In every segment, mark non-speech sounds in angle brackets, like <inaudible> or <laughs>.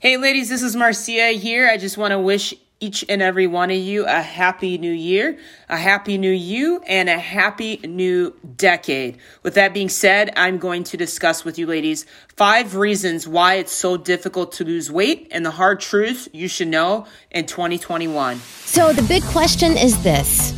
Hey, ladies, this is Marcia here. I just want to wish each and every one of you a happy new year, a happy new you, and a happy new decade. With that being said, I'm going to discuss with you ladies five reasons why it's so difficult to lose weight and the hard truths you should know in 2021. So, the big question is this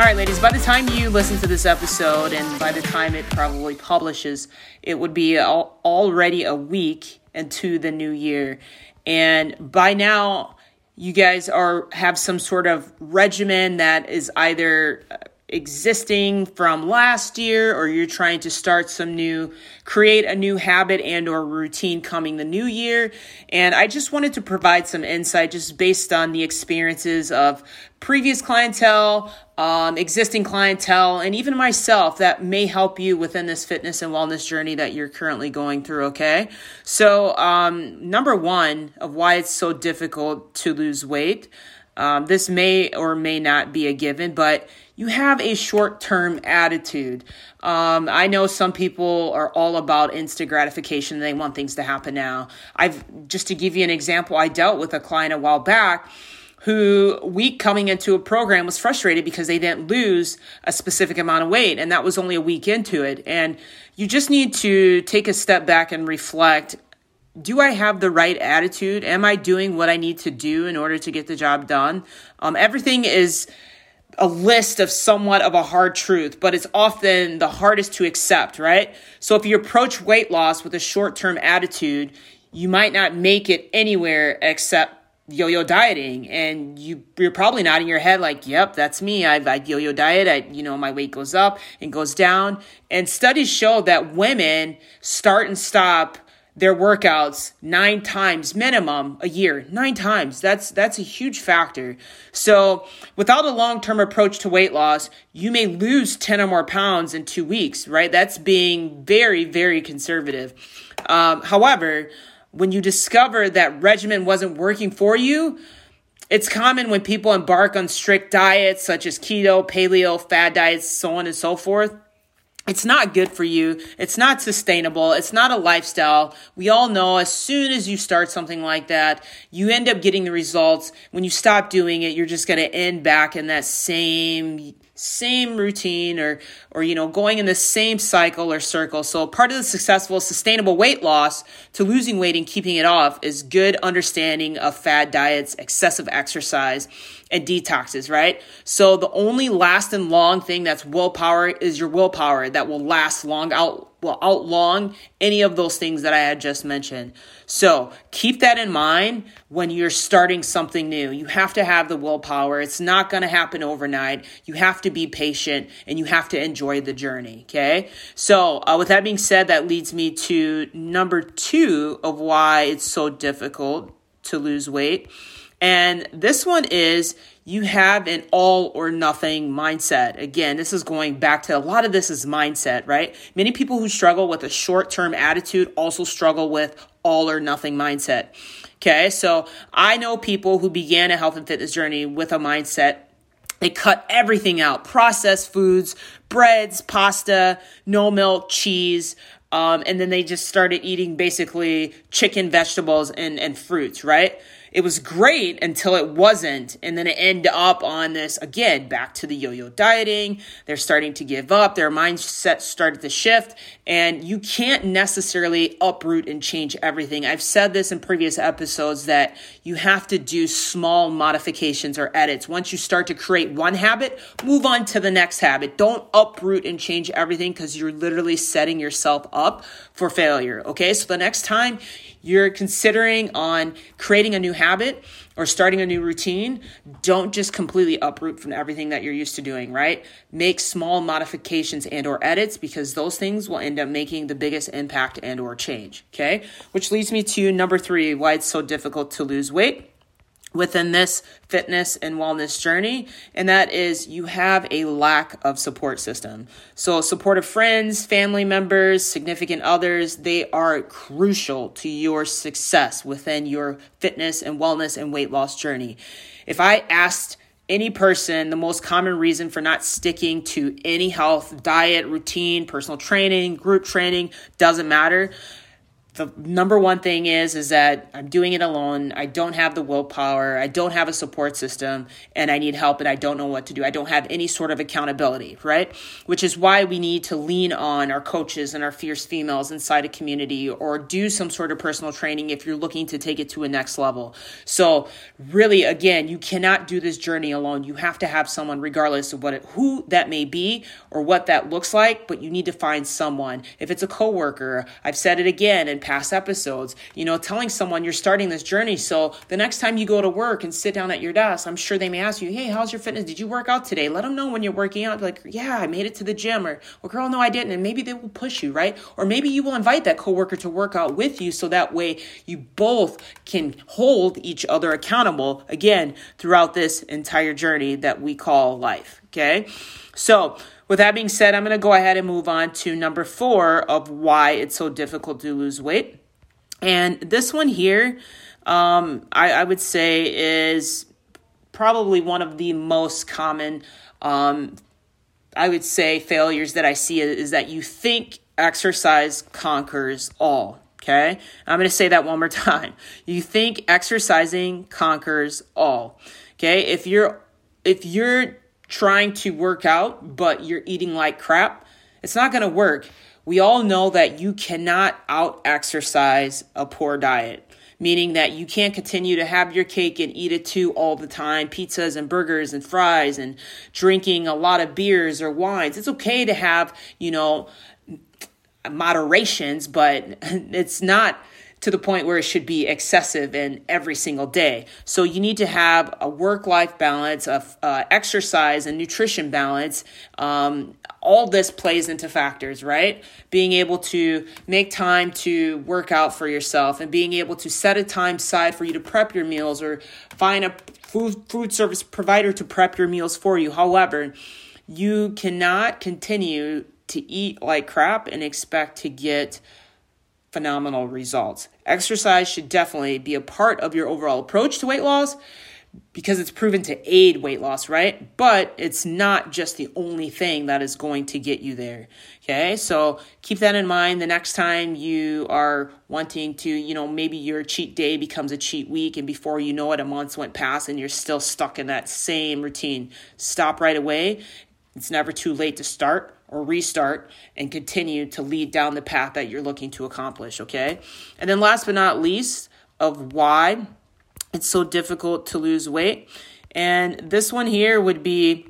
All right, ladies, by the time you listen to this episode and by the time it probably publishes, it would be al- already a week into the new year. And by now, you guys are have some sort of regimen that is either existing from last year or you're trying to start some new create a new habit and or routine coming the new year. And i just wanted to provide some insight just based on the experiences of previous clientele um, existing clientele and even myself that may help you within this fitness and wellness journey that you're currently going through okay? So um, number one of why it's so difficult to lose weight um, this may or may not be a given, but you have a short term attitude. Um, I know some people are all about instant gratification. They want things to happen now. I've just to give you an example, I dealt with a client a while back who week coming into a program was frustrated because they didn't lose a specific amount of weight and that was only a week into it and you just need to take a step back and reflect do I have the right attitude? Am I doing what I need to do in order to get the job done? Um, everything is a list of somewhat of a hard truth, but it's often the hardest to accept, right? So if you approach weight loss with a short term attitude, you might not make it anywhere except yo-yo dieting and you you're probably nodding your head like yep that's me I've, I yo-yo diet I you know my weight goes up and goes down and studies show that women start and stop their workouts nine times minimum a year. Nine times. That's that's a huge factor. So without a long-term approach to weight loss you may lose 10 or more pounds in two weeks right? That's being very very conservative. Um, however when you discover that regimen wasn't working for you it's common when people embark on strict diets such as keto paleo fad diets so on and so forth it's not good for you. It's not sustainable. It's not a lifestyle. We all know as soon as you start something like that, you end up getting the results. When you stop doing it, you're just going to end back in that same same routine or or you know going in the same cycle or circle so part of the successful sustainable weight loss to losing weight and keeping it off is good understanding of fad diets excessive exercise and detoxes right so the only last and long thing that's willpower is your willpower that will last long out will outlong any of those things that I had just mentioned. So keep that in mind when you're starting something new. You have to have the willpower. It's not going to happen overnight. You have to be patient and you have to enjoy the journey. Okay. So, uh, with that being said, that leads me to number two of why it's so difficult to lose weight. And this one is you have an all or nothing mindset. Again, this is going back to a lot of this is mindset, right? Many people who struggle with a short term attitude also struggle with all or nothing mindset. Okay, so I know people who began a health and fitness journey with a mindset they cut everything out processed foods, breads, pasta, no milk, cheese. Um, and then they just started eating basically chicken, vegetables, and, and fruits, right? It was great until it wasn't. And then it ended up on this again, back to the yo yo dieting. They're starting to give up. Their mindset started to shift. And you can't necessarily uproot and change everything. I've said this in previous episodes that you have to do small modifications or edits. Once you start to create one habit, move on to the next habit. Don't uproot and change everything because you're literally setting yourself up for failure. Okay. So the next time, you're considering on creating a new habit or starting a new routine, don't just completely uproot from everything that you're used to doing, right? Make small modifications and or edits because those things will end up making the biggest impact and or change, okay? Which leads me to number 3, why it's so difficult to lose weight. Within this fitness and wellness journey, and that is you have a lack of support system. So, supportive friends, family members, significant others, they are crucial to your success within your fitness and wellness and weight loss journey. If I asked any person the most common reason for not sticking to any health diet routine personal training group training doesn't matter the number one thing is is that I'm doing it alone. I don't have the willpower. I don't have a support system and I need help and I don't know what to do. I don't have any sort of accountability, right? Which is why we need to lean on our coaches and our fierce females inside a community or do some sort of personal training if you're looking to take it to a next level. So, really again, you cannot do this journey alone. You have to have someone regardless of what it, who that may be or what that looks like, but you need to find someone. If it's a coworker, I've said it again and past episodes, you know, telling someone you're starting this journey. So the next time you go to work and sit down at your desk, I'm sure they may ask you, Hey, how's your fitness? Did you work out today? Let them know when you're working out. Like, yeah, I made it to the gym or, well, girl, no, I didn't. And maybe they will push you, right? Or maybe you will invite that coworker to work out with you. So that way you both can hold each other accountable again throughout this entire journey that we call life. Okay. So, with that being said, I'm going to go ahead and move on to number four of why it's so difficult to lose weight. And this one here, um, I, I, would say, is probably one of the most common, um, I would say, failures that I see is that you think exercise conquers all. Okay, I'm going to say that one more <laughs> time. You think exercising conquers all. Okay, if you're if you're trying to work out, but you're eating like crap, it's not going to work. We all know that you cannot out exercise a poor diet, meaning that you can't continue to have your cake and eat it too all the time pizzas and burgers and fries and drinking a lot of beers or wines. It's okay to have, you know, moderations, but <laughs> it's not to the point where it should be excessive and every single day. So you need to have a work life balance, of uh, exercise and nutrition balance. Um, all this plays into factors, right? Being able to make time to work out for yourself and being able to set a time aside for you to prep your meals or find a food, food service provider to prep your meals for you. However, you cannot continue to eat like crap and expect to get phenomenal results. Exercise should definitely be a part of your overall approach to weight loss because it's proven to aid weight loss, right? But it's not just the only thing that is going to get you there. Okay, so keep that in mind the next time you are wanting to, you know, maybe your cheat day becomes a cheat week, and before you know it, a month went past and you're still stuck in that same routine. Stop right away. It's never too late to start or restart and continue to lead down the path that you're looking to accomplish, okay? And then last but not least, of why it's so difficult to lose weight. And this one here would be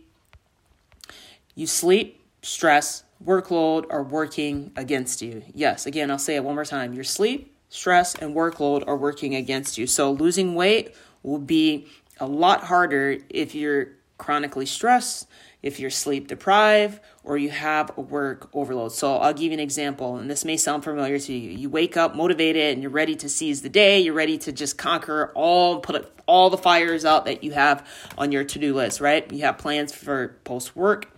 you sleep, stress, workload are working against you. Yes, again, I'll say it one more time. Your sleep, stress, and workload are working against you. So losing weight will be a lot harder if you're chronically stressed, if you're sleep deprived or you have a work overload. So I'll give you an example, and this may sound familiar to you. You wake up motivated and you're ready to seize the day. You're ready to just conquer all, put all the fires out that you have on your to do list, right? You have plans for post work.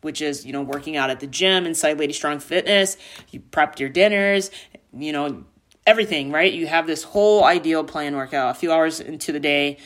Which is, you know, working out at the gym inside Lady Strong Fitness. You prepped your dinners, you know, everything, right? You have this whole ideal plan workout. A few hours into the day,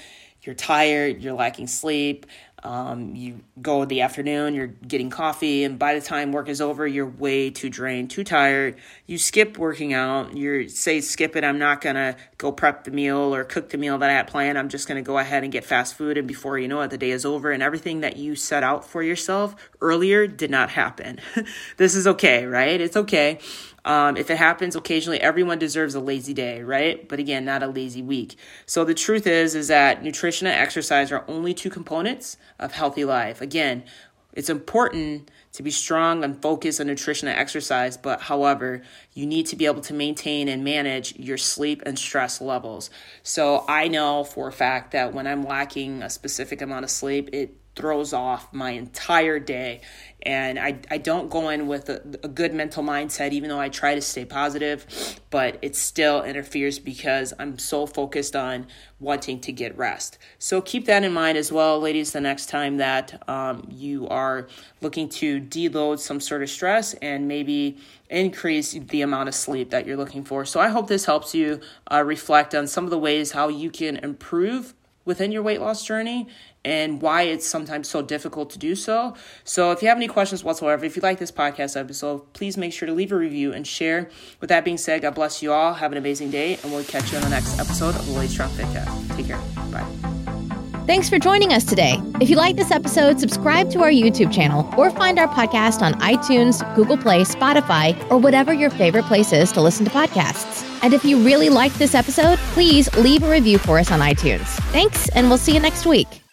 you're tired, you're lacking sleep, um, you go in the afternoon, you're getting coffee, and by the time work is over, you're way too drained, too tired. You skip working out. You say, skip it. I'm not going to go prep the meal or cook the meal that I had planned. I'm just going to go ahead and get fast food. And before you know it, the day is over, and everything that you set out for yourself earlier did not happen. <laughs> this is okay, right? It's okay. Um, if it happens occasionally, everyone deserves a lazy day, right? But again, not a lazy week. So the truth is, is that nutrition and exercise are only two components of healthy life. Again, it's important to be strong and focused on nutrition and exercise, but however, you need to be able to maintain and manage your sleep and stress levels. So I know for a fact that when I'm lacking a specific amount of sleep, it throws off my entire day. And I, I don't go in with a, a, good mental mindset, even though I try to stay positive, but it still interferes because I'm so focused on wanting to get rest. So keep that in mind as well, ladies, the next time that um, you are looking to deload some sort of stress and maybe increase the amount of sleep that you're looking for. So I hope this helps you uh, reflect on some of the ways how you can improve within your weight loss journey and why it's sometimes so difficult to do so. So, if you have any questions whatsoever, if you like this podcast episode, please make sure to leave a review and share. With that being said, God bless you all. Have an amazing day, and we'll catch you on the next episode of the Lady Strong Fitcast. Take care. Bye. Thanks for joining us today. If you like this episode, subscribe to our YouTube channel or find our podcast on iTunes, Google Play, Spotify, or whatever your favorite place is to listen to podcasts. And if you really liked this episode, please leave a review for us on iTunes. Thanks, and we'll see you next week.